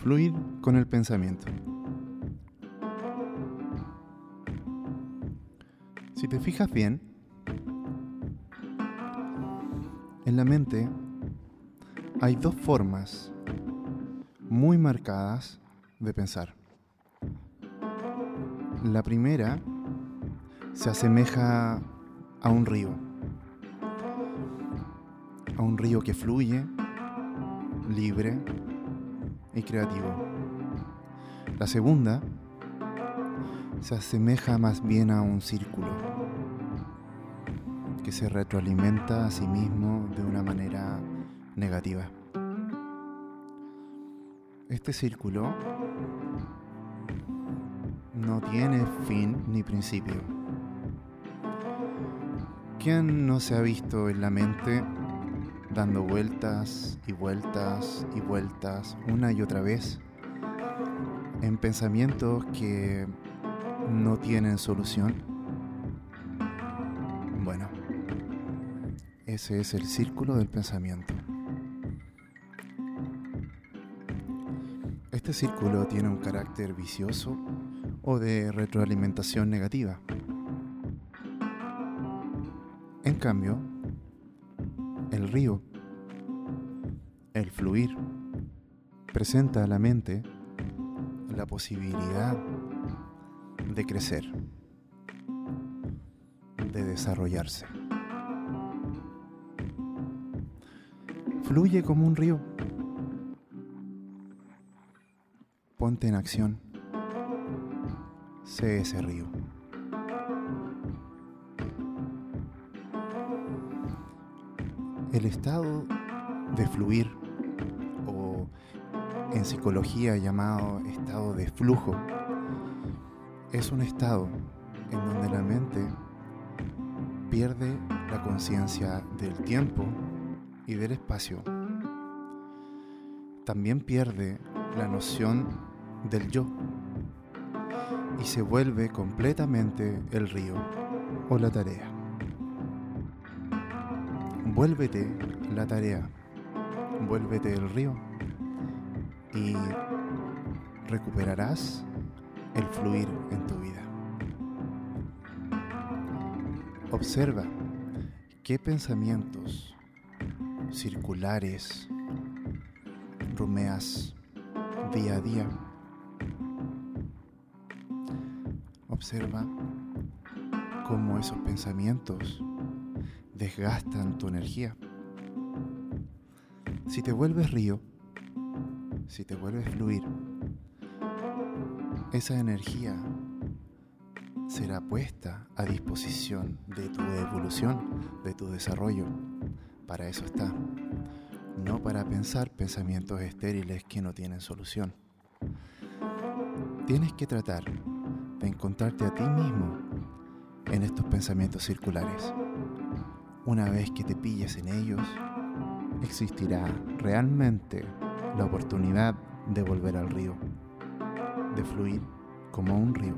Fluir con el pensamiento. Si te fijas bien, en la mente hay dos formas muy marcadas de pensar. La primera se asemeja a un río, a un río que fluye, libre y creativo. La segunda se asemeja más bien a un círculo que se retroalimenta a sí mismo de una manera negativa. Este círculo no tiene fin ni principio. ¿Quién no se ha visto en la mente dando vueltas y vueltas y vueltas una y otra vez en pensamientos que no tienen solución? Bueno, ese es el círculo del pensamiento. Este círculo tiene un carácter vicioso o de retroalimentación negativa. En cambio, el río, el fluir, presenta a la mente la posibilidad de crecer, de desarrollarse. Fluye como un río. Ponte en acción. Sé ese río. El estado de fluir, o en psicología llamado estado de flujo, es un estado en donde la mente pierde la conciencia del tiempo y del espacio. También pierde la noción del yo y se vuelve completamente el río o la tarea. Vuélvete la tarea, vuélvete el río y recuperarás el fluir en tu vida. Observa qué pensamientos circulares rumeas día a día. Observa cómo esos pensamientos desgastan tu energía. Si te vuelves río, si te vuelves fluir, esa energía será puesta a disposición de tu evolución, de tu desarrollo. Para eso está. No para pensar pensamientos estériles que no tienen solución. Tienes que tratar de encontrarte a ti mismo en estos pensamientos circulares. Una vez que te pilles en ellos, existirá realmente la oportunidad de volver al río, de fluir como un río.